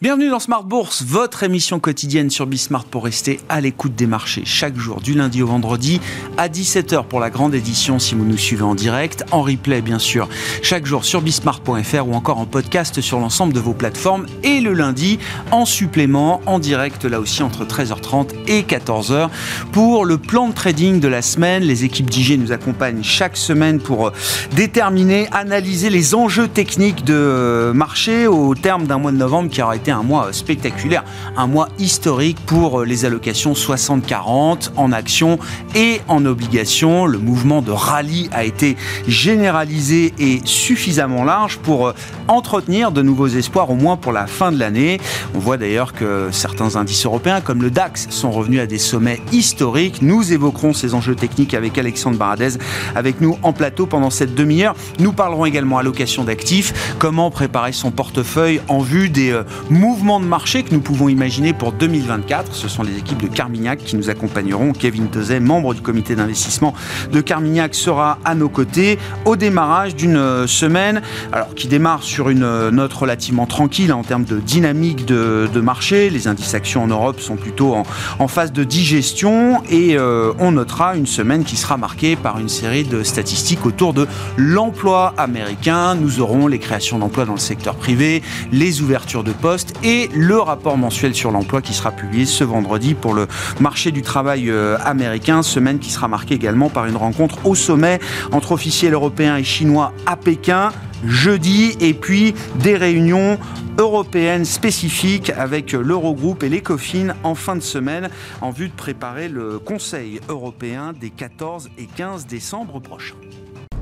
Bienvenue dans Smart Bourse, votre émission quotidienne sur Bismart pour rester à l'écoute des marchés chaque jour du lundi au vendredi à 17h pour la grande édition si vous nous suivez en direct, en replay bien sûr chaque jour sur bismart.fr ou encore en podcast sur l'ensemble de vos plateformes et le lundi en supplément en direct là aussi entre 13h30 et 14h pour le plan de trading de la semaine. Les équipes d'IG nous accompagnent chaque semaine pour euh, déterminer, analyser les enjeux techniques de euh, marché au terme d'un mois de novembre qui aura été un mois spectaculaire, un mois historique pour les allocations 60-40 en actions et en obligations. Le mouvement de rallye a été généralisé et suffisamment large pour entretenir de nouveaux espoirs, au moins pour la fin de l'année. On voit d'ailleurs que certains indices européens, comme le DAX, sont revenus à des sommets historiques. Nous évoquerons ces enjeux techniques avec Alexandre Baradez, avec nous en plateau pendant cette demi-heure. Nous parlerons également allocation d'actifs, comment préparer son portefeuille en vue des euh, mouvement de marché que nous pouvons imaginer pour 2024. Ce sont les équipes de Carmignac qui nous accompagneront. Kevin Tezet, membre du comité d'investissement de Carmignac, sera à nos côtés au démarrage d'une euh, semaine alors, qui démarre sur une euh, note relativement tranquille en termes de dynamique de, marché. Les indices actions en Europe sont plutôt en, phase de digestion et euh, on notera une semaine qui sera marquée par une série de statistiques autour de l'emploi américain. Nous aurons les créations d'emplois dans le secteur privé, les ouvertures de postes et le rapport mensuel sur l'emploi qui sera publié ce vendredi pour le marché du travail euh, américain, semaine qui sera marquée également par une rencontre au sommet entre officiels européens et chinois à Pékin jeudi et puis des réunions européennes spécifiques avec l'Eurogroupe et l'ECOFIN en fin de semaine en vue de préparer le Conseil européen des 14 et 15 décembre prochains.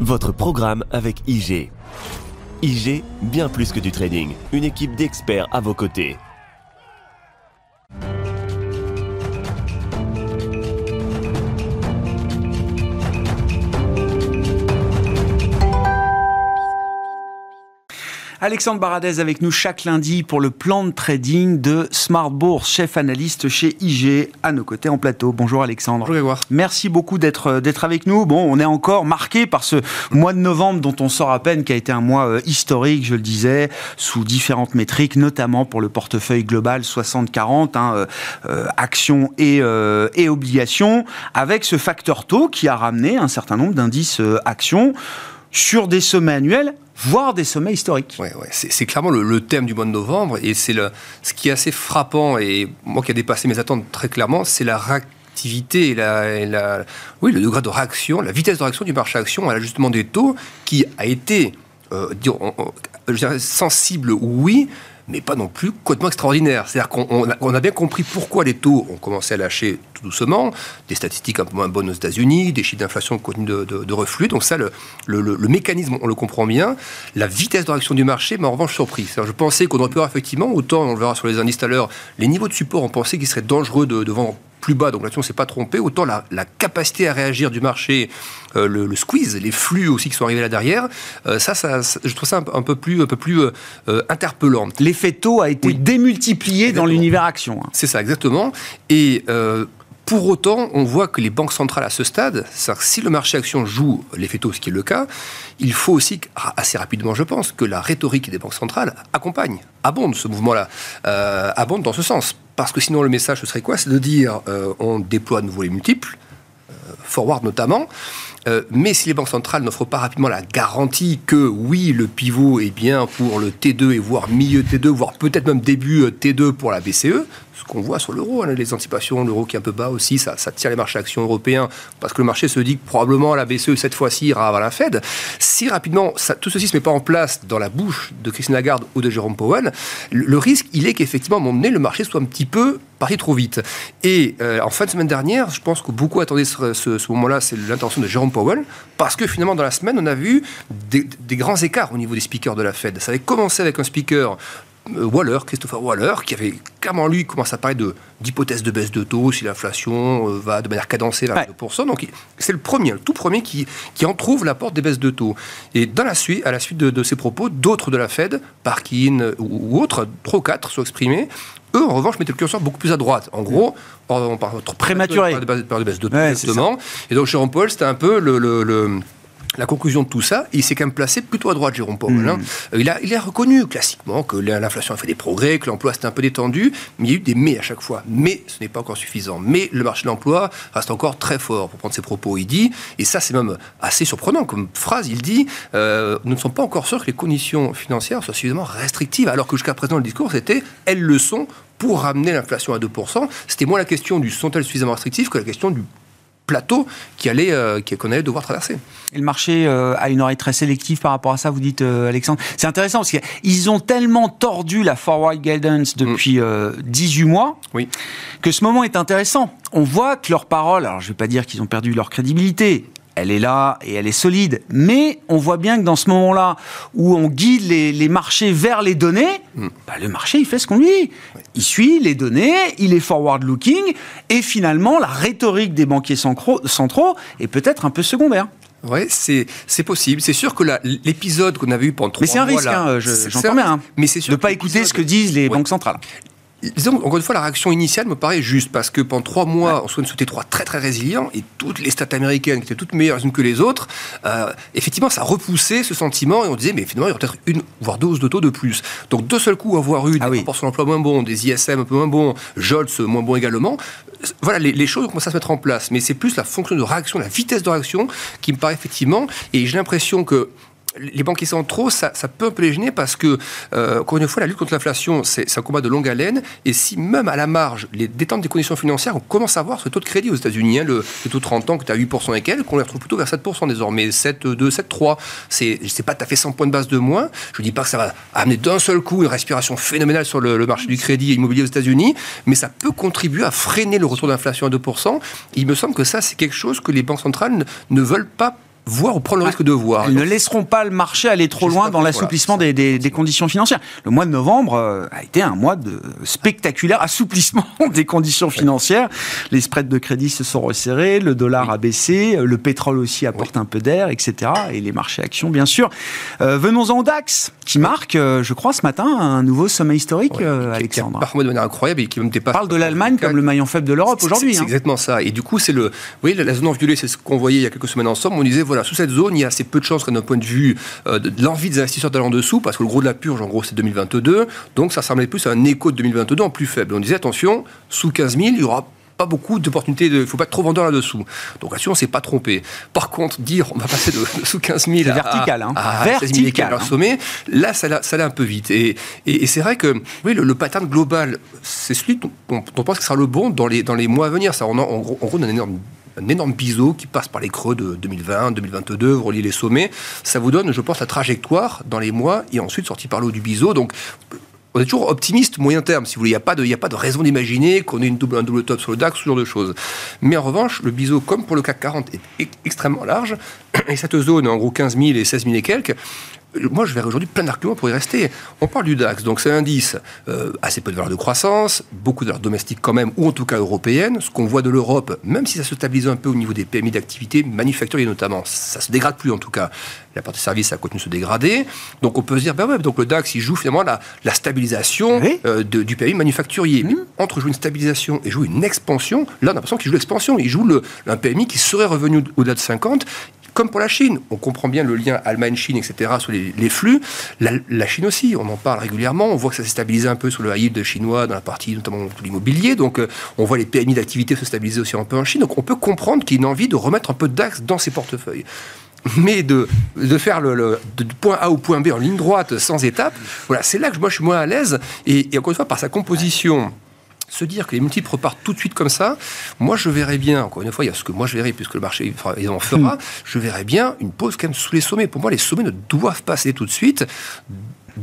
Votre programme avec IG. IG, bien plus que du trading, une équipe d'experts à vos côtés. Alexandre Baradez avec nous chaque lundi pour le plan de trading de Smart Bourse, chef analyste chez IG, à nos côtés en plateau. Bonjour Alexandre. Bonjour Grégoire. Merci beaucoup d'être euh, d'être avec nous. Bon, on est encore marqué par ce mois de novembre dont on sort à peine, qui a été un mois euh, historique, je le disais, sous différentes métriques, notamment pour le portefeuille global 60-40, hein, euh, actions et, et obligations, avec ce facteur taux qui a ramené un certain nombre d'indices actions sur des sommets annuels voire des sommets historiques. C'est clairement le, thème du mois de novembre, et c'est ce qui est assez frappant, et moi qui a dépassé mes attentes très clairement, c'est la réactivité et la, oui, le degré de réaction, la vitesse de réaction du marché action à l'ajustement des taux, qui a été euh, sensible, oui, mais pas non plus complètement extraordinaire. C'est-à-dire qu'on a, bien compris pourquoi les taux ont commencé à lâcher tout doucement, des statistiques un peu moins bonnes aux États-Unis, des chiffres d'inflation continuent de, de, reflux. Donc ça, le, le, mécanisme, on le comprend bien. La vitesse de réaction du marché m'a en revanche surpris. Je pensais qu'on aurait pu avoir effectivement, autant on le verra sur les indices tout à l'heure, les niveaux de support, on pensait qu'il serait dangereux de, de vendre plus bas, donc là-dessus on ne s'est pas trompé, autant la, capacité à réagir du marché, euh, le, squeeze, les flux aussi qui sont arrivés là derrière, euh, ça, ça, je trouve ça un, peu plus, un peu plus euh, interpellant. L'effet taux a été démultiplié dans l'univers action. Hein. C'est ça, exactement. Et pour autant, on voit que les banques centrales à ce stade, si le marché action joue l'effet taux, ce qui est le cas, il faut aussi, assez rapidement je pense, que la rhétorique des banques centrales accompagne, abonde ce mouvement-là, euh, abonde dans ce sens. Parce que sinon le message ce serait quoi? C'est de dire euh, on déploie de nouveau les multiples, euh, forward notamment, mais si les banques centrales n'offrent pas rapidement la garantie que oui, le pivot est bien pour le T2 et voire milieu T2, voire peut-être même début euh, T2 pour la BCE, ce qu'on voit sur l'euro, hein, les anticipations, l'euro qui est un peu bas aussi, ça, ça, tire les marchés actions européens parce que le marché se dit que probablement la BCE cette fois-ci ira à la Fed. Si rapidement tout ceci ne se met pas en place dans la bouche de Christine Lagarde ou de Jérôme Powell, le, risque, il est qu'effectivement, à un moment donné, le marché soit un petit peu pari trop vite. Et euh, en fin de semaine dernière, je pense que beaucoup attendaient ce, moment-là, c'est l'intention de Jérôme Powell, parce que finalement, dans la semaine, on a vu des, grands écarts au niveau des speakers de la Fed. Ça avait commencé avec un speaker Waller, Christopher Waller, qui avait clairement, lui, commencé à parler d'hypothèse de, baisse de taux si l'inflation euh, va de manière cadencée vers 2%. Donc, c'est le premier, le tout premier qui, qui entrouve la porte des baisses de taux. Et dans la suite, à la suite de, de ces propos, d'autres de la Fed, Parkin ou, autres, trois ou quatre, sont exprimés eux, en revanche, mettaient le curseur beaucoup plus à droite. En gros, on parle prématuré par des baisses de taux, Et donc, Jérôme Paul, c'était un peu le, la conclusion de tout ça, il s'est quand même placé plutôt à droite, Jérôme Powell. Hein. Euh, il, a, il a reconnu classiquement que l'inflation a fait des progrès, que l'emploi s'était un peu détendu, mais il y a eu des mais à chaque fois. Mais ce n'est pas encore suffisant. Mais le marché de l'emploi reste encore très fort, pour prendre ses propos. Il dit, et ça c'est même assez surprenant comme phrase, il dit euh, Nous ne sommes pas encore sûrs que les conditions financières soient suffisamment restrictives, alors que jusqu'à présent le discours c'était elles le sont pour ramener l'inflation à 2%. C'était moins la question du sont-elles suffisamment restrictives que la question du plateau qui allait, euh, qu'on allait devoir traverser. Et le marché euh, a une oreille très sélective par rapport à ça, vous dites, euh, Alexandre. C'est intéressant parce qu'ils ont tellement tordu la forward guidance depuis 18 mm. mois oui. que ce moment est intéressant. On voit que leurs paroles, alors je ne vais pas dire qu'ils ont perdu leur crédibilité, elle est là et elle est solide. Mais on voit bien que dans ce moment-là où on guide les, marchés vers les données, hmm. bah, le marché, il fait ce qu'on lui dit. Il suit les données, il est forward-looking, et finalement, la rhétorique des banquiers centraux est peut-être un peu secondaire. Oui, c'est possible. C'est sûr que l'épisode qu'on avait eu pendant trois mois... Mais c'est un risque, hein, j'entends bien. Hein, mais c'est sûr de ne pas écouter ce que disent les banques centrales disons, encore une fois, la réaction initiale me paraît juste parce que pendant trois mois, on se était trois très très résilients et toutes les stats américaines qui étaient toutes meilleures les unes que les autres, euh, effectivement, ça repoussait ce sentiment et on disait, mais finalement, il y aurait peut-être une, voire deux de taux de plus. Donc, de seul coup, avoir eu ah des rapports sur l'emploi moins bons, des ISM un peu moins bons, JOLTS moins bons également, voilà, les, les, choses commencent à se mettre en place. Mais c'est plus la fonction de réaction, la vitesse de réaction qui me paraît effectivement, et j'ai l'impression que les banquiers centraux, ça, ça peut un peu les gêner parce que, euh, encore une fois, la lutte contre l'inflation, c'est un combat de longue haleine. Et si même à la marge, les détentes des conditions financières, on commence à voir ce taux de crédit aux États-Unis, hein, le, taux de 30 ans que tu as 8% et quelques, qu'on les retrouve plutôt vers 7% désormais, 7,2, 7,3. C'est, sais pas tout à fait 100 points de base de moins. Je ne dis pas que ça va amener d'un seul coup une respiration phénoménale sur le, marché du crédit immobilier aux États-Unis, mais ça peut contribuer à freiner le retour d'inflation à 2%. il me semble que ça, c'est quelque chose que les banques centrales ne veulent pas voir ou prendre le risque de voir. Ils ne laisseront pas le marché aller trop loin dans l'assouplissement des, conditions financières. Le mois de novembre euh, a été un mois de spectaculaire assouplissement des conditions financières. Les spreads de crédit se sont resserrés, le dollar a baissé, le pétrole aussi apporte un peu d'air, etc. Et les marchés actions, bien sûr. Euh, venons-en au DAX, qui marque, euh, je crois, ce matin, un nouveau sommet historique, Alexandre. Parfois de manière incroyable et qui même dépasse. parle de l'Allemagne comme le maillon faible de l'Europe aujourd'hui. C'est hein. exactement ça. Et du coup, c'est le, vous voyez, la zone en violet, c'est ce qu'on voyait il y a quelques semaines ensemble. On disait, voilà, sous cette zone, il y a assez peu de chances d'un point de vue euh, de, l'envie des investisseurs d'aller en dessous, parce que le gros de la purge, en gros, c'est 2022. Donc, ça ressemblait plus à un écho de 2022 en plus faible. On disait, attention, sous 15 000, il y aura pas beaucoup d'opportunités, il ne faut pas être trop vendeur là-dessous. Donc là-dessus, on ne s'est pas trompé. Par contre, dire on va passer de, sous 15 000 à, vertical, hein. à, vertical, hein. sommet, là, ça, allait un peu vite. Et, et, c'est vrai que oui, le, pattern global, c'est celui dont on, pense que ce sera le bon dans les, dans les mois à venir. Ça, on, en gros, on a un énorme un énorme biseau qui passe par les creux de 2020, 2022, vous les sommets. Ça vous donne, je pense, la trajectoire dans les mois et ensuite sorti par le haut du biseau. Donc, on est toujours optimiste moyen terme, si vous voulez. Il n'y a, pas de, a pas de raison d'imaginer qu'on ait une double, un double top sur le DAX, ce genre de choses. Mais en revanche, le biseau, comme pour le CAC 40, est extrêmement large. Et cette zone, en gros 15 000 et 16 000 et quelques, moi, je verrais aujourd'hui plein d'arguments pour y rester. On parle du DAX, donc c'est un indice euh, assez peu de valeur de croissance, beaucoup de valeur domestique quand même, ou en tout cas européenne. Ce qu'on voit de l'Europe, même si ça se stabilise un peu au niveau des PMI d'activité, manufacturier notamment, ça se dégrade plus en tout cas. La partie service, ça continue de se dégrader. Donc on peut se dire, ben ouais, donc le DAX, il joue finalement la, la stabilisation euh, du PMI manufacturier. Mais mmh. entre jouer une stabilisation et jouer une expansion, là on a l'impression qu'il joue l'expansion. Il joue le, un PMI qui serait revenu au-delà de 50 comme pour la Chine. On comprend bien le lien Allemagne-Chine, etc., sur les, flux. La, Chine aussi, on en parle régulièrement. On voit que ça s'est stabilisé un peu sur le high yield chinois, dans la partie notamment de l'immobilier. Donc, euh, on voit les PMI d'activité se stabiliser aussi un peu en Chine. Donc, on peut comprendre qu'il y a une envie de remettre un peu d'axe dans ses portefeuilles mais de, de faire le, point A au point B en ligne droite sans étape, voilà, c'est là que moi je suis moins à l'aise. Et, et, encore une fois, par sa composition se dire que les multiples repartent tout de suite comme ça, moi je verrais bien, encore une fois, il y a ce que moi je verrais, puisque le marché en fera, hmm. je verrais bien une pause quand même sous les sommets. Pour moi, les sommets ne doivent passer tout de suite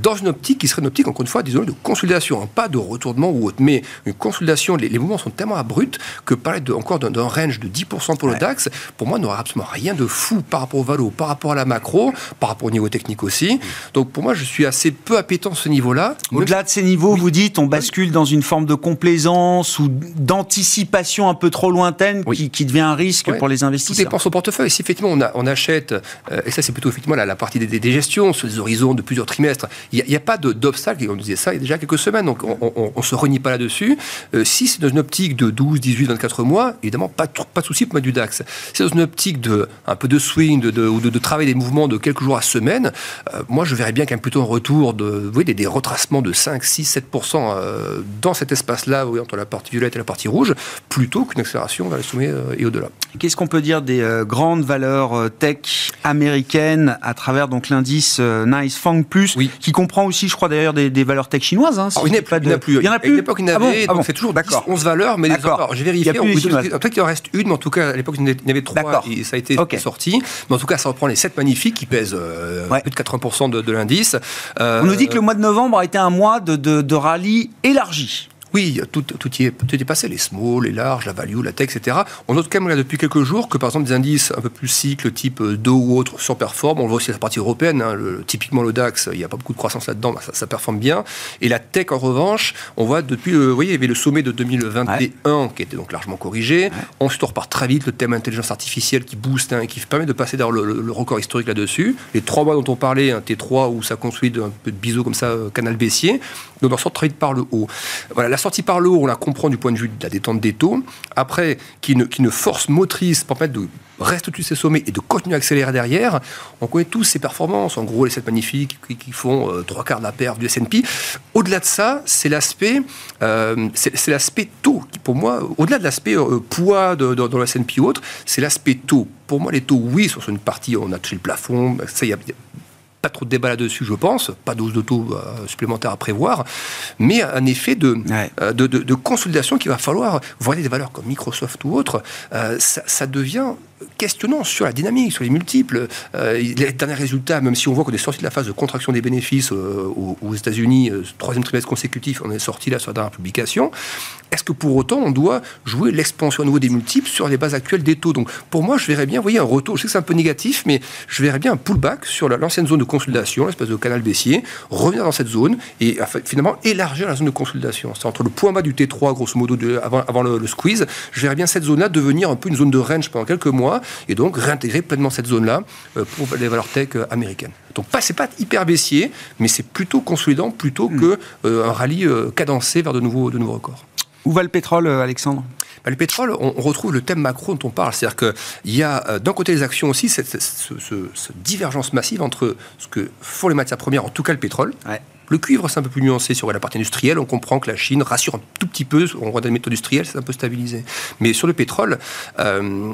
dans une optique qui serait une optique, encore une fois, disons, de consolidation, hein, pas de retournement ou autre, mais une consolidation. Les, mouvements sont tellement abrupts que parler de, encore d'un range de 10% pour le DAX, pour moi, n'aura absolument rien de fou par rapport au valo, par rapport à la macro, par rapport au niveau technique aussi. Donc pour moi, je suis assez peu appétant à ce niveau-là. Au-delà de ces niveaux, vous dites, on bascule dans une forme de complaisance ou d'anticipation un peu trop lointaine qui, devient un risque pour les investisseurs. Tout dépend son portefeuille. Si effectivement on, achète, euh, et ça c'est plutôt effectivement la, la partie des, des, gestions sur des horizons de plusieurs trimestres, il n'y a, pas d'obstacle, on disait ça il y a déjà quelques semaines, donc on ne se renie pas là-dessus. Euh, si c'est dans une optique de 12, 18, 24 mois, évidemment, pas, pas de souci pour mettre du DAX. Si c'est dans une optique de un peu de swing de, ou de, de, travail des mouvements de quelques jours à semaine, euh, moi je verrais bien qu'un plutôt un retour de, vous voyez, des, retracements de 5, 6, 7% dans cet espace-là, entre la partie violette et la partie rouge, plutôt qu'une accélération vers les sommets et au-delà. Qu'est-ce qu'on peut dire des grandes valeurs tech américaines à travers donc l'indice Nice Fang Plus, qui comprend aussi, je crois d'ailleurs, des, valeurs tech chinoises. Hein, il n'y en a plus. Il y en a plus. À l'époque, il y en avait. Ah bon, c'est toujours 10, 11 valeurs, mais j'ai vérifié. Peut-être qu'il en reste une, mais en tout cas, à l'époque, il y en avait trois et ça a été sorti. Mais en tout cas, ça reprend les 7 magnifiques qui pèsent euh, plus de 80% de, l'indice. On nous dit que le mois de novembre a été un mois de, de rallye élargi. Oui, tout, tout, y est, tout est passé, les small, les larges, la value, la tech, etc. On note quand même là depuis quelques jours que par exemple des indices un peu plus cycles, type Dow ou autres, surperforment. On le voit aussi à la partie européenne, hein, typiquement le DAX, il n'y a pas beaucoup de croissance là-dedans, ça, performe bien. Et la tech en revanche, on voit depuis, vous voyez, il y avait le sommet de 2021 qui était donc largement corrigé. Ensuite, on repart très vite, le thème intelligence artificielle qui booste hein, et qui permet de passer dans le, record historique là-dessus. Les trois mois dont on parlait, un T3 où ça construit un peu de biseau comme ça, euh, canal baissier, donc on sort très vite par le haut. Voilà, la sortie par le on la comprend du point de vue de la détente des taux. Après, qui ne, ne force motrice pour permettre de rester tous ces sommets et de continuer à accélérer derrière. On connaît tous ces performances. En gros, les 7 magnifiques qui, font euh, trois quarts de la perte du S&P. Au-delà de ça, c'est l'aspect, euh, c'est l'aspect taux qui, pour moi, au-delà de l'aspect euh, poids dans le S&P ou autre, c'est l'aspect taux. Pour moi, les taux, oui, sur une partie, on a touché le plafond. Ça, y a pas trop de débat là-dessus, je pense, pas d'ose de taux euh, supplémentaire à prévoir, mais un effet de, euh, de, de, consolidation qu'il va falloir. Vous voyez des valeurs comme Microsoft ou autres, euh, ça, ça, devient questionnant sur la dynamique, sur les multiples. les derniers résultats, même si on voit qu'on est sorti de la phase de contraction des bénéfices aux, aux États-Unis, troisième trimestre consécutif, on est sorti là sur la dernière publication. Est-ce que pour autant on doit jouer l'expansion à nouveau des multiples sur les bases actuelles des taux? Donc pour moi, je verrais bien, vous voyez, un retour. Je sais que c'est un peu négatif, mais je verrais bien un pullback sur l'ancienne zone de consolidation, l'espèce de canal baissier, revenir dans cette zone et finalement élargir la zone de consolidation. C'est entre le point bas du T3, grosso modo, avant le, squeeze, je verrais bien cette zone-là devenir un peu une zone de range pendant quelques mois et donc réintégrer pleinement cette zone-là euh, pour les valeurs tech euh, américaines. Donc pas, c'est pas hyper baissier, mais c'est plutôt consolidant plutôt hmm. que euh, un rallye cadencé vers de nouveaux, de nouveaux records. Où va le pétrole, Alexandre? Bah, le pétrole, on, retrouve le thème macro dont on parle. C'est-à-dire qu'il y a d'un côté les actions aussi, cette, divergence massive entre ce que font les matières premières, en tout cas le pétrole. Le cuivre, c'est un peu plus nuancé sur la partie industrielle. On comprend que la Chine rassure un tout petit peu. On voit des métaux industriels, c'est un peu stabilisé. Mais sur le pétrole, euh,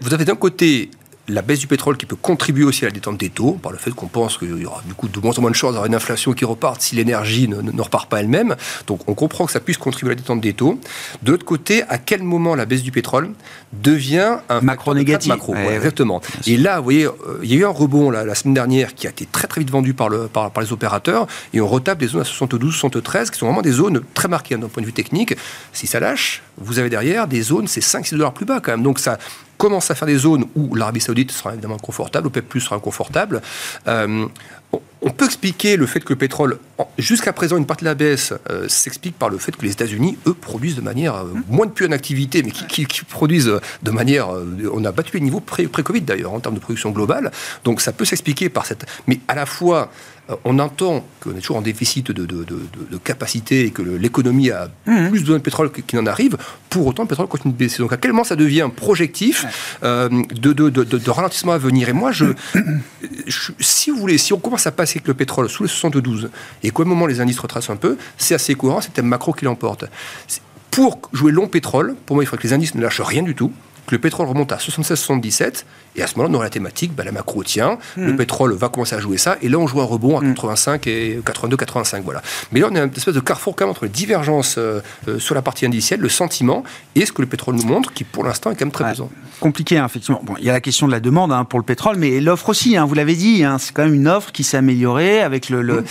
vous avez d'un côté la baisse du pétrole qui peut contribuer aussi à la détente des taux, par le fait qu'on pense qu'il y aura du coup de moins en moins de chances d'avoir une inflation qui reparte si l'énergie ne, ne, repart pas elle-même. Donc on comprend que ça puisse contribuer à la détente des taux. De l'autre côté, à quel moment la baisse du pétrole devient un macro négatif macro, exactement. Et là, vous voyez, euh, il y a eu un rebond la semaine dernière qui a été très très vite vendu par, le, par, les opérateurs et on retape des zones à 72, 73 qui sont vraiment des zones très marquées hein, d'un point de vue technique. Si ça lâche, vous avez derrière des zones, c'est 5-6 dollars plus bas quand même. Donc ça commence à faire des zones où l'Arabie Saoudite sera évidemment confortable, OPEP Plus sera inconfortable. Euh, on peut expliquer le fait que le pétrole, jusqu'à présent, une partie de la baisse euh, s'explique par le fait que les États-Unis, eux, produisent de manière euh, moins de plus en activité, mais qui, produisent de manière. on a battu les niveaux pré-Covid d'ailleurs en termes de production globale. Donc ça peut s'expliquer par cette. Mais à la fois, euh, on entend qu'on est toujours en déficit de, capacité et que l'économie a mmh. plus besoin de pétrole qu'il n'en arrive, pour autant le pétrole continue de baisser. Donc à quel moment ça devient projectif euh, de, ralentissement à venir? Et moi, je, si vous voulez, si on commence à passer avec le pétrole sous les 72 et qu'au moment les indices retracent un peu, c'est assez courant, c'est un macro qui l'emporte. Pour jouer long pétrole, pour moi, il faudrait que les indices ne lâchent rien du tout, que le pétrole remonte à 76-77, et à ce moment-là, on aura la thématique, bah, la macro tient, le hmm. pétrole va commencer à jouer ça, et là, on joue un rebond à 85 hmm. et 82, 85, voilà. Mais là, on a une espèce de carrefour quand même entre les divergences euh, euh, sur la partie indicielle, le sentiment, et ce que le pétrole nous montre, qui pour l'instant est quand même très pesant. Compliqué, hein, effectivement. Bon, il y a la question de la demande hein, pour le pétrole, mais l'offre aussi, hein, vous l'avez dit, c'est quand même une offre qui s'est améliorée avec le, hmm.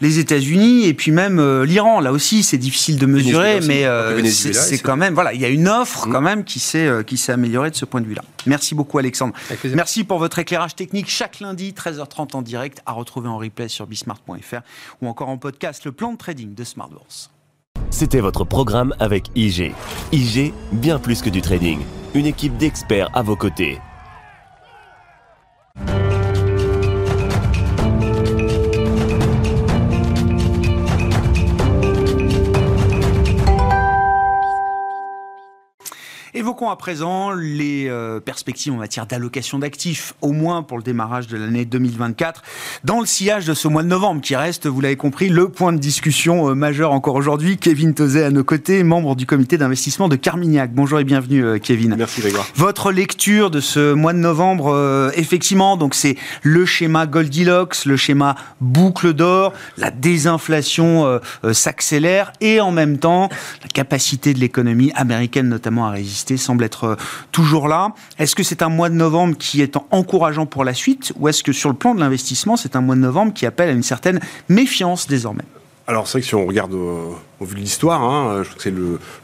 les États-Unis et puis même euh, l'Iran. Là aussi, c'est difficile de mesurer, mais c'est quand même, voilà, il y a une offre quand même qui s'est s'est améliorée de ce point de vue-là. Merci beaucoup, Alexandre. Merci pour votre éclairage technique chaque lundi, 13h30 en direct, à retrouver en replay sur bismart.fr ou encore en podcast le plan de trading de Smart Bourse. C'était votre programme avec IG. IG, bien plus que du trading. Une équipe d'experts à vos côtés. Évoquons à présent les euh, perspectives en matière d'allocation d'actifs, au moins pour le démarrage de l'année 2024, dans le sillage de ce mois de novembre qui reste, vous l'avez compris, le point de discussion euh, majeur encore aujourd'hui. Kevin Tozet à nos côtés, membre du comité d'investissement de Carmignac. Bonjour et bienvenue euh, Kevin. Merci Grégoire. Votre lecture de ce mois de novembre, effectivement, donc c'est le schéma Goldilocks, le schéma boucle d'or, la désinflation s'accélère et en même temps la capacité de l'économie américaine notamment à résister semble être euh, toujours là. Est-ce que c'est un mois de novembre qui est encourageant pour la suite ou est-ce que sur le plan de l'investissement, c'est un mois de novembre qui appelle à une certaine méfiance désormais? Alors c'est vrai que si on regarde euh, au, vu de l'histoire, hein, je crois que c'est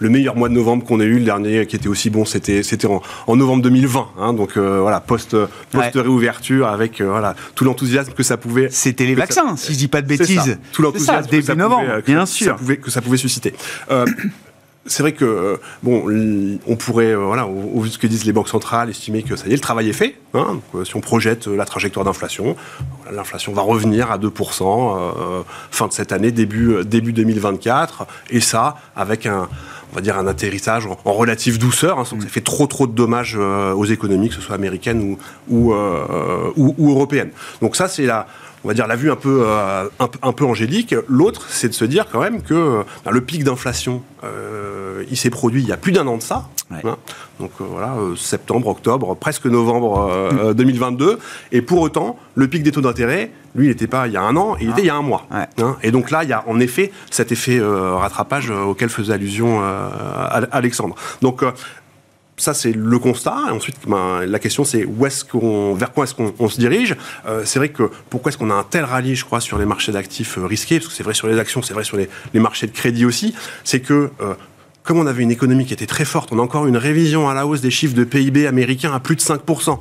le, meilleur mois de novembre qu'on ait eu. Le dernier qui était aussi bon, c'était c'était en, novembre 2020. Hein, donc euh, voilà, post post réouverture avec voilà tout l'enthousiasme que ça pouvait. C'était les vaccins, si je dis pas de bêtises. tout l'enthousiasme début novembre, bien sûr, que ça pouvait susciter c'est vrai que euh, bon, on pourrait, euh, voilà, au, vu de ce que disent les banques centrales, estimer que ça y est, le travail est fait. Hein. Euh, si on projette la trajectoire d'inflation, l'inflation va revenir à 2% fin de cette année, début début 2024, et ça avec un on va dire un atterrissage en, relative douceur, hein, sans que ça fait trop trop de dommages aux économies, que ce soit américaines ou ou, ou, européennes. Donc ça c'est la on va dire la vue un peu, un, peu angélique. L'autre, c'est de se dire quand même que ben, le pic d'inflation euh, il s'est produit il y a plus d'un an de ça. Hein. Donc euh, voilà, euh, septembre, octobre, presque novembre 2022. Et pour autant, le pic des taux d'intérêt, lui, il n'était pas il y a un an, il était il y a un mois. Hein. Et donc là, il y a en effet cet effet rattrapage auquel faisait allusion Alexandre. Donc ça, c'est le constat. Et ensuite, ben, la question, c'est où est-ce qu'on, vers quoi est-ce qu'on se dirige? C'est vrai que pourquoi est-ce qu'on a un tel rallye, je crois, sur les marchés d'actifs risqués? Parce que c'est vrai sur les actions, c'est vrai sur les, marchés de crédit aussi. C'est que comme on avait une économie qui était très forte, on a encore une révision à la hausse des chiffres de PIB américains à plus de 5%.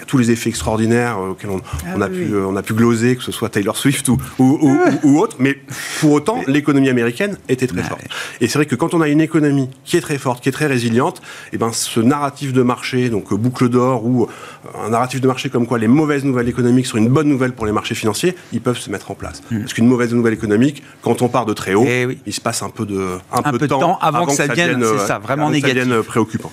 Il y a tous les effets extraordinaires euh, auxquels on, ah a pu, euh, on a pu gloser, que ce soit Taylor Swift ou, ou, ou, autre, mais pour autant, l'économie américaine était très forte. Et c'est vrai que quand on a une économie qui est très forte, qui est très résiliente, et eh ben ce narratif de marché, donc euh, boucle d'or, ou un narratif de marché comme quoi les mauvaises nouvelles économiques sont une bonne nouvelle pour les marchés financiers, ils peuvent se mettre en place. Hmm. Parce qu'une mauvaise nouvelle économique, quand on part de très haut, eh il se passe un peu de, un, peu, de temps, avant, que, ça devienne, ça, vraiment négatif. préoccupant.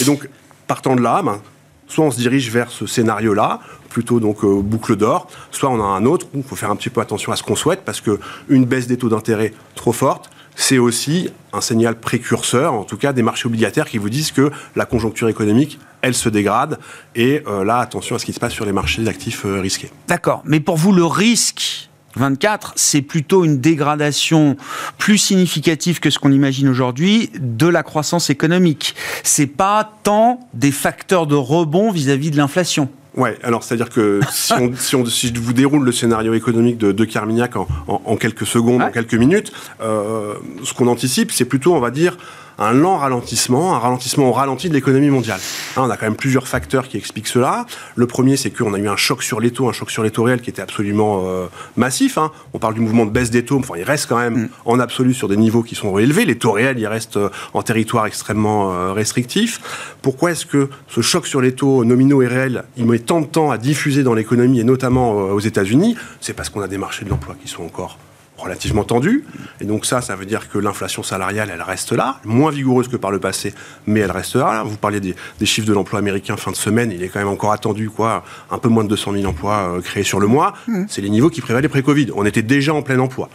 Et donc, partant de là, ben, soit on se dirige vers ce scénario-là, plutôt donc euh, boucle d'or, soit on a un autre où il faut faire un petit peu attention à ce qu'on souhaite parce que une baisse des taux d'intérêt trop forte, c'est aussi un signal précurseur, en tout cas des marchés obligataires qui vous disent que la conjoncture économique, elle se dégrade. Et euh, là, attention à ce qui se passe sur les marchés d'actifs euh, risqués. D'accord. Mais pour vous, le risque 24, c'est plutôt une dégradation plus significative que ce qu'on imagine aujourd'hui de la croissance économique. C'est pas tant des facteurs de rebond vis-à-vis de l'inflation. Ouais, alors c'est-à-dire que si, on, si, je vous déroule le scénario économique de, Carmignac en, quelques secondes, en quelques minutes, euh, ce qu'on anticipe, c'est plutôt, on va dire, un lent ralentissement, un ralentissement au ralenti de l'économie mondiale. Hein, on a quand même plusieurs facteurs qui expliquent cela. Le premier, c'est qu'on a eu un choc sur les taux, un choc sur les taux réels qui était absolument euh, massif. Hein. On parle du mouvement de baisse des taux, enfin, il reste quand même mm. en absolu sur des niveaux qui sont élevés. Les taux réels, ils restent euh, en territoire extrêmement euh, restrictif. Pourquoi est-ce que ce choc sur les taux nominaux et réels, il met tant de temps à diffuser dans l'économie et notamment aux États-Unis? C'est parce qu'on a des marchés de l'emploi qui sont encore relativement tendu. Et donc ça, ça veut dire que l'inflation salariale, elle reste là, moins vigoureuse que par le passé, mais elle reste là. Vous parliez des, chiffres de l'emploi américain fin de semaine, il est quand même encore attendu, quoi, un peu moins de 200 000 emplois euh, créés sur le mois. Mmh. C'est les niveaux qui prévalaient pré-Covid. On était déjà en plein emploi.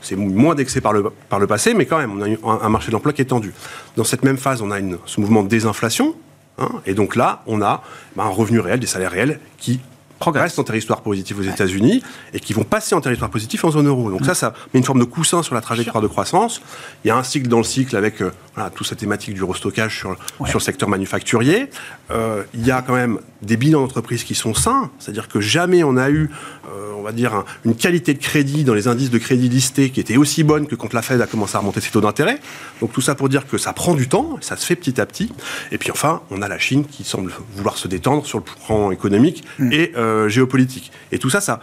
C'est moins d'excès par le, par le passé, mais quand même, on a un, un marché de l'emploi qui est tendu. Dans cette même phase, on a une, ce mouvement de désinflation, hein, et donc là, on a bah, un revenu réel, des salaires réels qui progressent en territoire positif aux États-Unis et qui vont passer en territoire positif en zone euro. Donc ça, ça met une forme de coussin sur la trajectoire de croissance. Il y a un cycle dans le cycle avec euh, voilà, toute cette thématique du restockage sur, sur le secteur manufacturier. Euh, il y a quand même des bilans d'entreprise qui sont sains, c'est-à-dire que jamais on a eu, euh, on va dire, une qualité de crédit dans les indices de crédit listés qui était aussi bonne que quand la Fed a commencé à remonter ses taux d'intérêt. Donc tout ça pour dire que ça prend du temps, ça se fait petit à petit. Et puis enfin, on a la Chine qui semble vouloir se détendre sur le plan économique mm. et euh, géopolitique. Et tout ça, ça,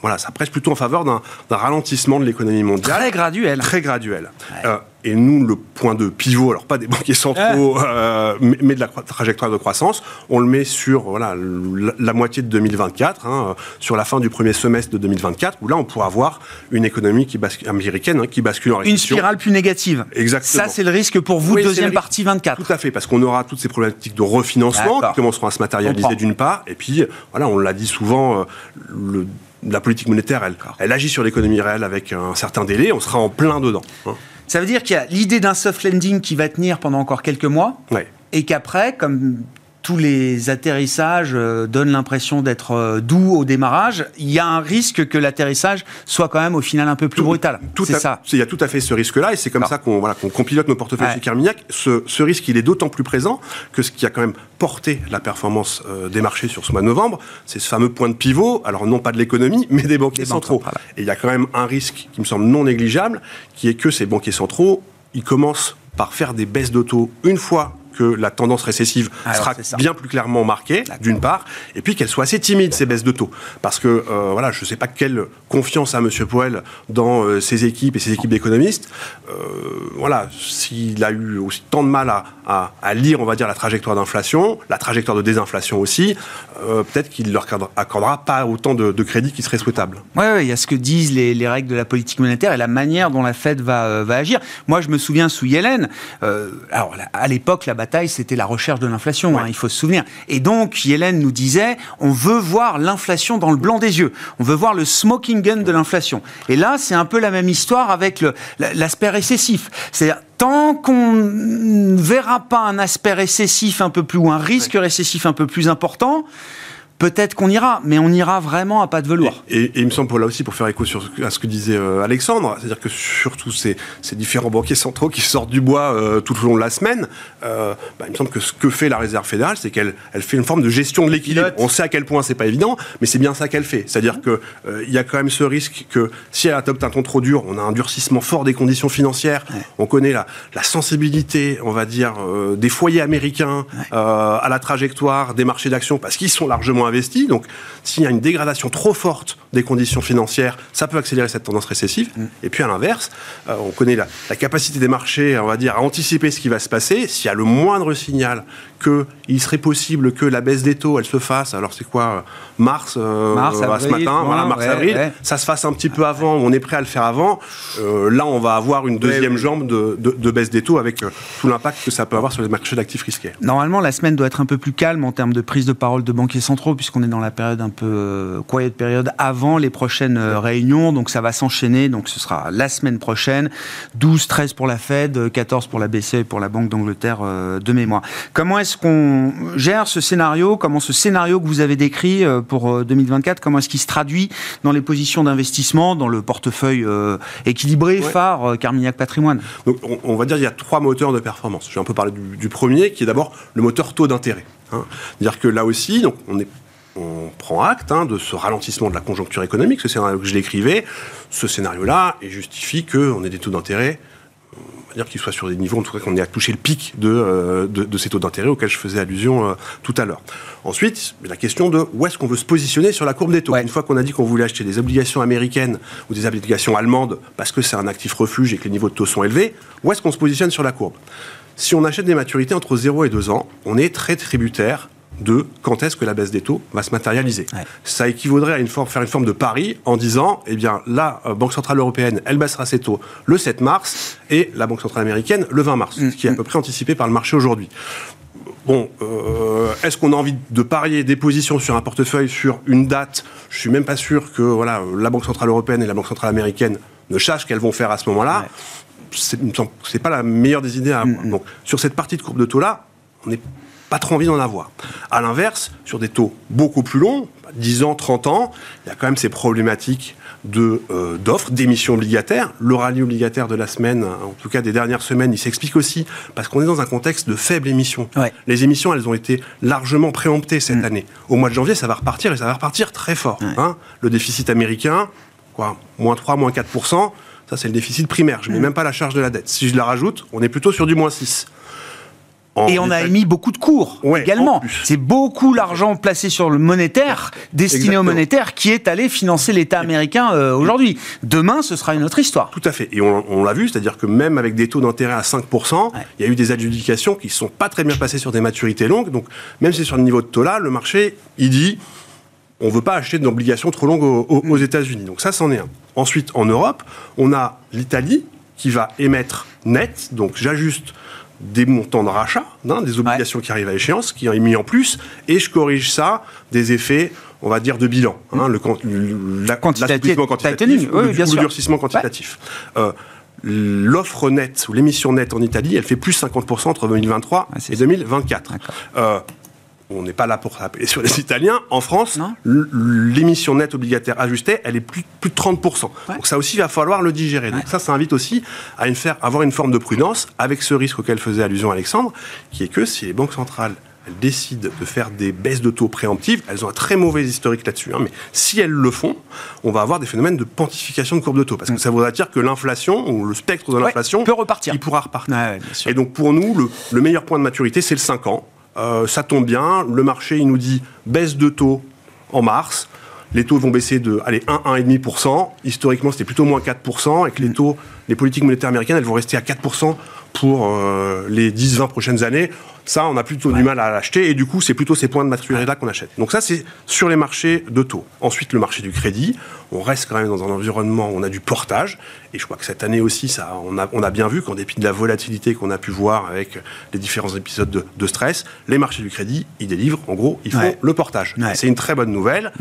voilà, ça presse plutôt en faveur d'un ralentissement de l'économie mondiale. Très graduel. Très graduel. Euh, Et nous, le point de pivot, alors pas des banquiers centraux, euh, mais, de la trajectoire de croissance, on le met sur voilà, la, moitié de 2024, hein, sur la fin du premier semestre de 2024, où là, on pourra avoir une économie qui américaine hein, qui bascule en récession. Une spirale plus négative. Exactement. Ça, c'est le risque pour vous, deuxième partie 24. Tout à fait, parce qu'on aura toutes ces problématiques de refinancement qui commenceront à se matérialiser d'une part, et puis, voilà, on l'a dit souvent, euh, le la politique monétaire, elle, elle agit sur l'économie réelle avec un certain délai, on sera en plein dedans. Hein. Ça veut dire qu'il y a l'idée d'un soft landing qui va tenir pendant encore quelques mois, et qu'après, comme tous les atterrissages euh, donnent l'impression d'être euh, doux au démarrage, il y a un risque que l'atterrissage soit quand même au final un peu plus brutal. Tout c'est ça. Il y a tout à fait ce risque-là, et c'est comme ça qu'on voilà, qu'on pilote nos portefeuilles chez Carmignac. Ce, ce, risque, il est d'autant plus présent que ce qui a quand même porté la performance euh, des marchés sur ce mois de novembre, c'est ce fameux point de pivot, alors non pas de l'économie, mais des banquiers centraux. Et il y a quand même un risque qui me semble non négligeable, qui est que ces banquiers centraux, ils commencent par faire des baisses d'auto une fois que la tendance récessive sera bien plus clairement marquée, d'une part, et puis qu'elle soit assez timide, ces baisses de taux. Parce que, euh, voilà, je ne sais pas quelle confiance a M. Poel dans euh, ses équipes et ses équipes d'économistes. Euh, voilà, s'il a eu aussi tant de mal à, à, lire, on va dire, la trajectoire d'inflation, la trajectoire de désinflation aussi, peut-être qu'il leur accordera pas autant de, de crédit qui serait souhaitable. Oui, il y a ce que disent les, les, règles de la politique monétaire et la manière dont la Fed va, va agir. Moi, je me souviens sous Yellen, alors à l'époque, la bataille, c'était la recherche de l'inflation, hein, il faut se souvenir. Et donc, Yellen nous disait, on veut voir l'inflation dans le blanc des yeux. On veut voir le smoking gun de l'inflation. Et là, c'est un peu la même histoire avec l'aspect récessif. C'est-à-dire, tant qu'on ne verra pas un aspect récessif un peu plus, ou un risque récessif un peu plus important, peut-être qu'on ira, mais on ira vraiment à pas de velours. Et, il me semble, là aussi, pour faire écho sur, à ce que disait euh, Alexandre, c'est-à-dire que surtout ces, ces, différents banquiers centraux qui sortent du bois euh, tout au long de la semaine, euh, bah, il me semble que ce que fait la Réserve fédérale, c'est qu'elle elle fait une forme de gestion de l'équilibre. On sait à quel point c'est pas évident, mais c'est bien ça qu'elle fait. C'est-à-dire que il y a quand même ce risque que si elle adopte un ton trop dur, on a un durcissement fort des conditions financières. On connaît la, la, sensibilité, on va dire, des foyers américains à la trajectoire des marchés d'actions parce qu'ils sont largement Donc, s'il y a une dégradation trop forte des conditions financières, ça peut accélérer cette tendance récessive. Mm. Et puis, à l'inverse, euh, on connaît la, la, capacité des marchés, on va dire, à anticiper ce qui va se passer. S'il y a le moindre signal qu'il serait possible que la baisse des taux, elle se fasse, alors c'est quoi, euh, mars, euh, mars ce matin, voilà, mars-avril, ça se fasse un petit peu avant, on est prêt à le faire avant. là, on va avoir une deuxième jambe de, de, baisse des taux avec tout l'impact que ça peut avoir sur les marchés d'actifs risqués. Normalement, la semaine doit être un peu plus calme en termes de prise de parole de banquiers centraux, puisqu'on est dans la période un peu euh, quiet période avant les prochaines euh, réunions. Donc ça va s'enchaîner. Donc ce sera la semaine prochaine. 12, 13 pour la Fed, 14 pour la BCE et pour la Banque d'Angleterre euh, de mémoire. Comment est-ce qu'on gère ce scénario Comment ce scénario que vous avez décrit pour 2024, comment est-ce qu'il se traduit dans les positions d'investissement, dans le portefeuille équilibré, phare, Carmignac Patrimoine? Donc, on, va dire qu'il y a trois moteurs de performance. Je vais un peu parler du, premier, qui est d'abord le moteur taux d'intérêt. Hein. C'est-à-dire que là aussi, donc, on est on prend acte hein, de ce ralentissement de la conjoncture économique, ce scénario que je l'écrivais. Ce scénario-là et justifie qu'on ait des taux d'intérêt, dire qu'ils soient sur des niveaux, en tout cas qu'on ait à toucher le pic de, euh, de, ces taux d'intérêt auxquels je faisais allusion euh, tout à l'heure. Ensuite, la question de où est-ce qu'on veut se positionner sur la courbe des taux. Une fois qu'on a dit qu'on voulait acheter des obligations américaines ou des obligations allemandes parce que c'est un actif refuge et que les niveaux de taux sont élevés, où est-ce qu'on se positionne sur la courbe? Si on achète des maturités entre 0 et 2 ans, on est très tributaire de quand est-ce que la baisse des taux va se matérialiser. Ça équivaudrait à une forme, faire une forme de pari en disant, eh bien, la euh, Banque Centrale Européenne, elle baissera ses taux le 7 mars et la Banque Centrale Américaine le 20 mars, ce qui est à mm. peu près anticipé par le marché aujourd'hui. Bon, euh, est-ce qu'on a envie de parier des positions sur un portefeuille sur une date? Je suis même pas sûr que voilà, la Banque Centrale Européenne et la Banque Centrale Américaine ne sachent qu'elles vont faire à ce moment-là. Ce C'est pas la meilleure des idées à avoir. Mm, mm. Donc, sur cette partie de courbe de taux-là, on est pas trop envie d'en avoir. À l'inverse, sur des taux beaucoup plus longs, 10 ans, 30 ans, il y a quand même ces problématiques de euh, d'offres, d'émissions obligataires. Le rallye obligataire de la semaine, en tout cas des dernières semaines, il s'explique aussi parce qu'on est dans un contexte de faible émission. Les émissions, elles ont été largement préemptées cette mm. année. Au mois de janvier, ça va repartir et ça va repartir très fort. Hein. Le déficit américain, quoi, moins 3, moins 4% ça c'est le déficit primaire. Je ne mets mm. même pas la charge de la dette. Si je la rajoute, on est plutôt sur du moins 6 et on a émis beaucoup de cours également. C'est beaucoup l'argent placé sur le monétaire, destiné au monétaire, qui est allé financer l'État américain euh, aujourd'hui. Demain, ce sera une autre histoire. Tout à fait. Et on, l'a vu, c'est-à-dire que même avec des taux d'intérêt à 5%, il y a eu des adjudications qui ne sont pas très bien passées sur des maturités longues. Donc, même si c'est sur le niveau de taux-là, le marché, il dit on ne veut pas acheter d'obligations trop longues aux, aux États-Unis. Donc ça, c'en est un. Ensuite, en Europe, on a l'Italie qui va émettre net, donc j'ajuste des montants de rachat, hein, des obligations qui arrivent à échéance, qui ont mis en plus, et je corrige ça des effets, on va dire, de bilan. Hein, le, la, quantitatif, quantitatif ou, le, durcissement quantitatif. Euh, l'offre nette ou l'émission nette en Italie, elle fait plus 50% entre 2023 et 2024 on n'est pas là pour taper sur les Italiens. En France, l'émission nette obligataire ajustée, elle est plus, plus de 30%. Donc ça aussi, il va falloir le digérer. Donc ça, ça invite aussi à une faire, avoir une forme de prudence avec ce risque auquel faisait allusion Alexandre, qui est que si les banques centrales elles décident de faire des baisses de taux préemptives, elles ont un très mauvais historique là-dessus. Hein, mais si elles le font, on va avoir des phénomènes de pontification de courbe de taux. Parce que mm. ça voudra dire que l'inflation, ou le spectre de l'inflation, peut repartir. Il pourra repartir. Et donc pour nous, le, le meilleur point de maturité, c'est le 5 ans. Euh, ça tombe bien, le marché il nous dit baisse de taux en mars, les taux vont baisser de allez, 1, 1,5%. Historiquement, c'était plutôt moins 4%, et que les taux, les politiques monétaires américaines, elles vont rester à 4% pour euh, les 10-20 prochaines années. Ça, on a plutôt du mal à l'acheter, et du coup, c'est plutôt ces points de maturité-là qu'on achète. Donc ça, c'est sur les marchés de taux. Ensuite, le marché du crédit. On reste quand même dans un environnement où on a du portage, et je crois que cette année aussi, ça, on, a, on a bien vu qu'en dépit de la volatilité qu'on a pu voir avec les différents épisodes de, stress, les marchés du crédit, ils délivrent, en gros, ils font le portage. C'est une très bonne nouvelle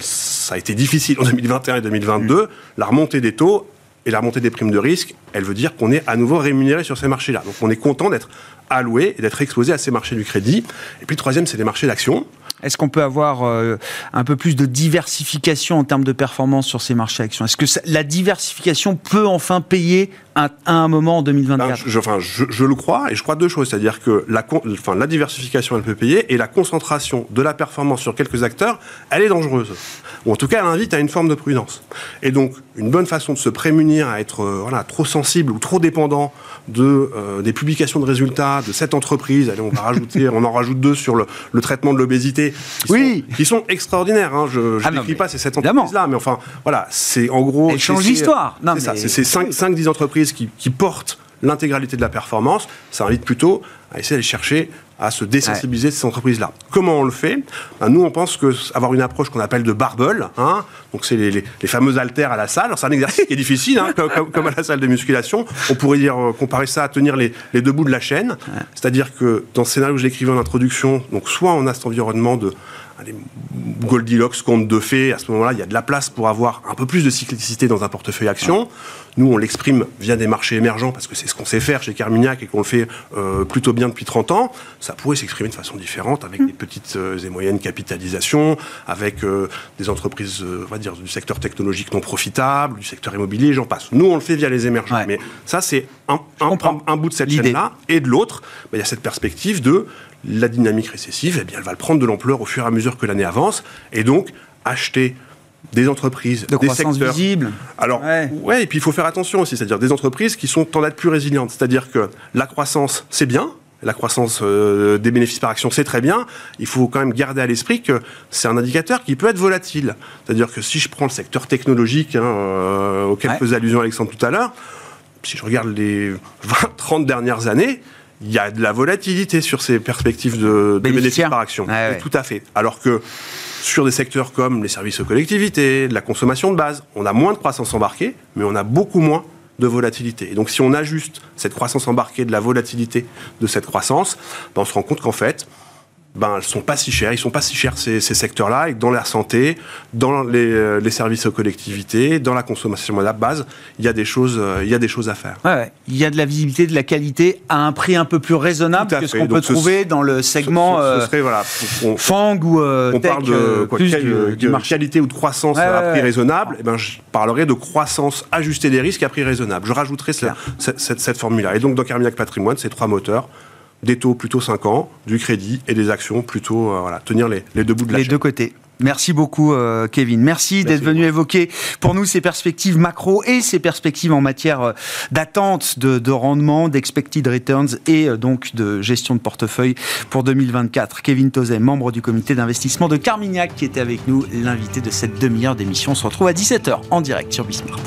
ça a été difficile en 2021 et 2022. La remontée des taux et la remontée des primes de risque, elle veut dire qu'on est à nouveau rémunéré sur ces marchés-là. Donc on est content d'être alloué et d'être exposé à ces marchés du crédit. Et puis le troisième, c'est les marchés d'actions. Est-ce qu'on peut avoir euh, un peu plus de diversification en termes de performance sur ces marchés actions? Est-ce que la diversification peut enfin payer à, un moment en 2024 ben, je, enfin, je, le crois, et je crois deux choses. C'est-à-dire que la, enfin, la diversification, elle peut payer, et la concentration de la performance sur quelques acteurs, elle est dangereuse. Ou en tout cas, elle invite à une forme de prudence. Et donc, une bonne façon de se prémunir à être euh, voilà, trop sensible ou trop dépendant de, euh, des publications de résultats de cette entreprise, allez, on va rajouter, on en rajoute deux sur le, traitement de l'obésité, oui. sont, qui sont extraordinaires. Hein. Je ne ah décris pas ces cette entreprise-là, mais enfin, voilà, c'est en gros... Elle change l'histoire. C'est ça, c'est 5-10 entreprises qui, qui portent l'intégralité de la performance. Ça invite plutôt à essayer d'aller chercher à se désensibiliser de ces entreprises-là. Comment on le fait? Ben, Nous, on pense que avoir une approche qu'on appelle de barbel, hein, donc c'est les, les, les, fameux haltères à la salle. C'est un exercice qui est difficile, hein, comme, comme, à la salle de musculation. On pourrait dire euh, comparer ça à tenir les, les deux bouts de la chaîne. C'est-à-dire que dans le scénario que j'écrivais en introduction, donc soit on a cet environnement de Goldilocks, compte de fait, à ce moment-là, il y a de la place pour avoir un peu plus de cyclicité dans un portefeuille action. Nous, on l'exprime via des marchés émergents parce que c'est ce qu'on sait faire chez Carmignac et qu'on le fait euh, plutôt bien depuis 30 ans. Ça pourrait s'exprimer de façon différente avec des petites euh, et moyennes capitalisations, avec euh, des entreprises, on va dire, du secteur technologique non profitable, du secteur immobilier, j'en passe. Nous, on le fait via les émergents. Mais ça, c'est un, un, bout de cette chaîne-là. Et de l'autre, bah, il y a cette perspective de la dynamique récessive, eh bien, elle va le prendre de l'ampleur au fur et à mesure que l'année avance, et donc acheter des entreprises, de des secteurs. visible. Alors, ouais. et puis il faut faire attention aussi, c'est-à-dire des entreprises qui sont en être plus résilientes. C'est-à-dire que la croissance, c'est bien, la croissance euh, des bénéfices par action, c'est très bien. Il faut quand même garder à l'esprit que c'est un indicateur qui peut être volatile. C'est-à-dire que si je prends le secteur technologique, hein, euh, auquel faisait allusion Alexandre tout à l'heure, si je regarde les 20, 30 dernières années, il y a de la volatilité sur ces perspectives de, bénéfices par action. Tout à fait. Alors que sur des secteurs comme les services aux collectivités, la consommation de base, on a moins de croissance embarquée, mais on a beaucoup moins de volatilité. Et donc si on ajuste cette croissance embarquée de la volatilité de cette croissance, ben, on se rend compte qu'en fait, ben, elles sont pas si chères. Ils sont pas si chers ces, ces secteurs-là. Et dans la santé, dans les, euh, les, services aux collectivités, dans la consommation à la base, il y a des choses, euh, il y a des choses à faire. Ouais, Il y a de la visibilité, de la qualité à un prix un peu plus raisonnable que ce qu'on peut trouver dans le segment ce, euh, serait, voilà, on, Fang ou on parle de quoi, plus du, marché. qualité ou de croissance à prix raisonnable. Et eh ben, je parlerai de croissance ajustée des risques à prix raisonnable. Je rajouterai cette, cette, cette formule-là. Et donc dans Carmignac Patrimoine, ces trois moteurs des taux plutôt 5 ans, du crédit et des actions plutôt euh, voilà, tenir les, deux bouts de la Les deux côtés. Merci beaucoup, euh, Kevin. Merci, d'être venu évoquer pour nous ces perspectives macro et ces perspectives en matière euh, d'attente de, rendement, d'expected returns et euh, donc de gestion de portefeuille pour 2024. Kevin Tozet, membre du comité d'investissement de Carmignac, qui était avec nous, l'invité de cette demi-heure d'émission. On se retrouve à 17h en direct sur Bismart.